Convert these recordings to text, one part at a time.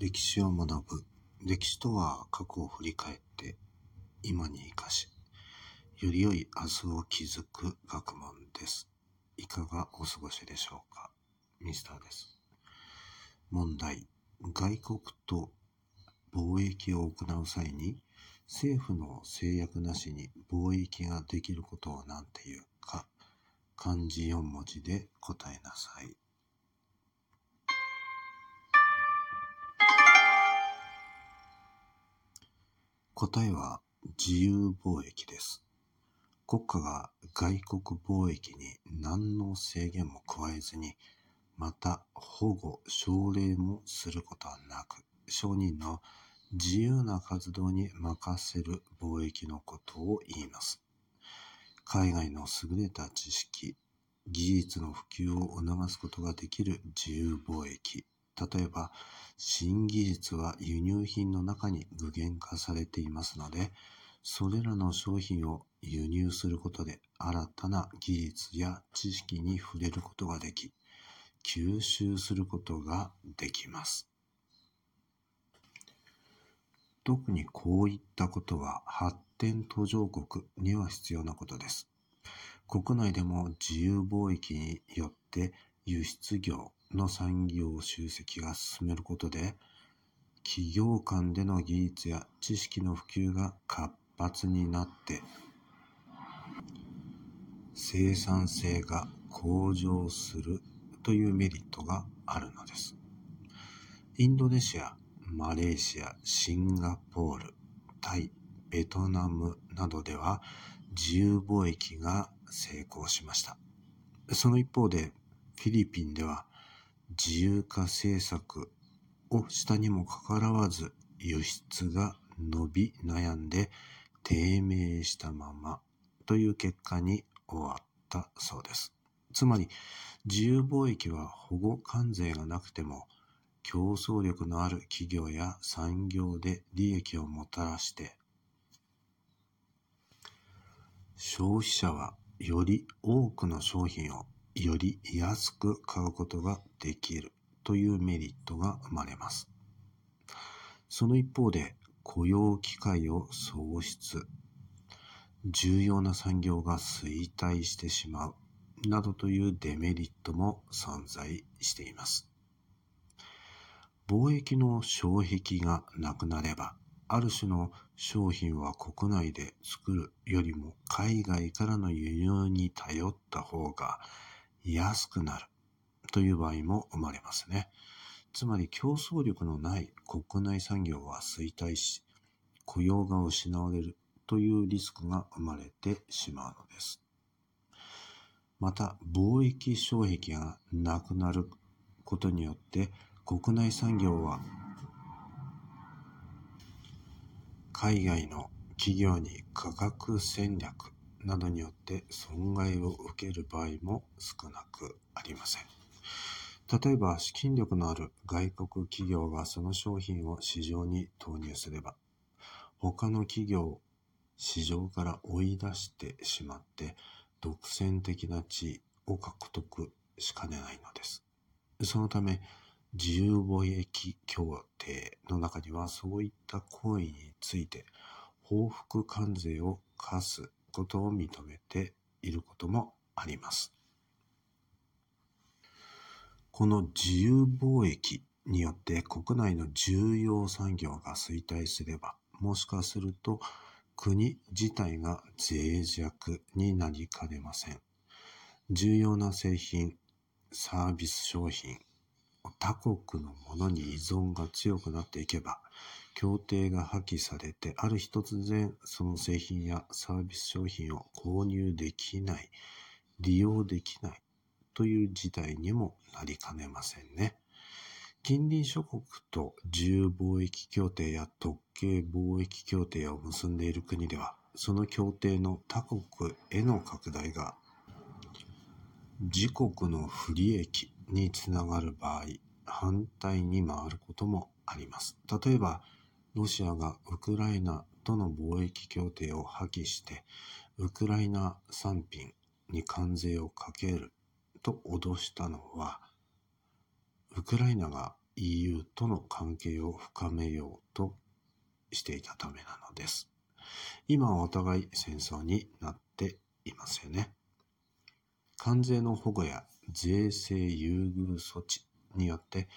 歴史を学ぶ。歴史とは過去を振り返って今に生かし、より良い明日を築く学問です。いかがお過ごしでしょうか？ミスターです。問題。外国と貿易を行う際に政府の制約なしに貿易ができることを何て言うか漢字4文字で答えなさい。答えは自由貿易です。国家が外国貿易に何の制限も加えずに、また保護、奨励もすることはなく、商人の自由な活動に任せる貿易のことを言います。海外の優れた知識、技術の普及を促すことができる自由貿易。例えば、新技術は輸入品の中に具現化されていますので、それらの商品を輸入することで新たな技術や知識に触れることができ、吸収することができます。特にこういったことは発展途上国には必要なことです。国内でも自由貿易によって輸出業の産業集積が進めることで、企業間での技術や知識の普及が活発になって、生産性が向上するというメリットがあるのです。インドネシア、マレーシア、シンガポール、タイ、ベトナムなどでは自由貿易が成功しました。その一方でフィリピンでは自由化政策をしたにもかかわらず輸出が伸び悩んで低迷したままという結果に終わったそうです。つまり自由貿易は保護関税がなくても競争力のある企業や産業で利益をもたらして消費者はより多くの商品をより安く買うことができるというメリットが生まれます。その一方で雇用機会を創出、重要な産業が衰退してしまうなどというデメリットも存在しています。貿易の障壁がなくなれば、ある種の商品は国内で作るよりも海外からの輸入に頼った方が安くなるという場合も生まれますね。つまり競争力のない国内産業は衰退し、雇用が失われるというリスクが生まれてしまうのです。また、貿易障壁がなくなることによって、国内産業は海外の企業に価格戦略などによって損害を受ける場合も少なくありません。例えば資金力のある外国企業がその商品を市場に投入すれば、他の企業を市場から追い出してしまって、独占的な地位を獲得しかねないのです。そのため、自由貿易協定の中にはそういった行為について報復関税を課すことを認めていることもあります。この自由貿易によって国内の重要産業が衰退すれば、もしかすると国自体が脆弱になりかねません。重要な製品、サービス商品、他国のものに依存が強くなっていけば、協定が破棄されて、ある日突然その製品やサービス商品を購入できない、利用できないという事態にもなりかねませんね。近隣諸国と自由貿易協定や特権貿易協定を結んでいる国では、その協定の他国への拡大が自国の不利益につながる場合、反対に回ることもあります。例えば、ロシアがウクライナとの貿易協定を破棄して、ウクライナ産品に関税をかけると脅したのは、ウクライナが EU との関係を深めようとしていたためなのです。今はお互い戦争になっていますよね。関税の保護や税制優遇措置によって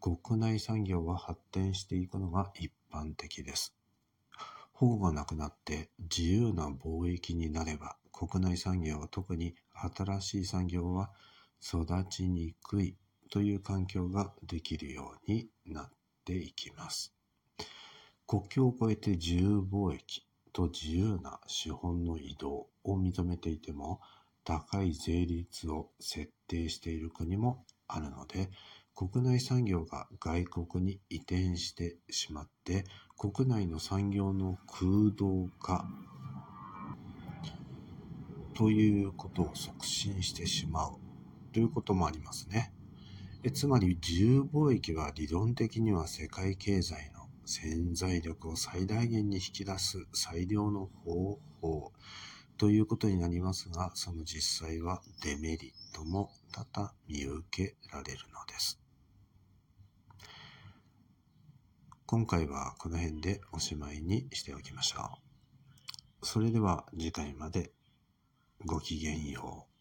国内産業は発展していくのが一般的です。保護がなくなって自由な貿易になれば国内産業は特に新しい産業は育ちにくいという環境ができるようになっていきます。国境を越えて自由貿易と自由な資本の移動を認めていても高い税率を設定している国もあるので国内産業が外国に移転してしまって国内の産業の空洞化ということを促進してしまうということもありますね。えつまり自由貿易は理論的には世界経済の潜在力を最大限に引き出す最良の方法ということになりますが、その実際はデメリットも多々見受けられるのです。今回はこの辺でおしまいにしておきましょう。それでは次回までごきげんよう。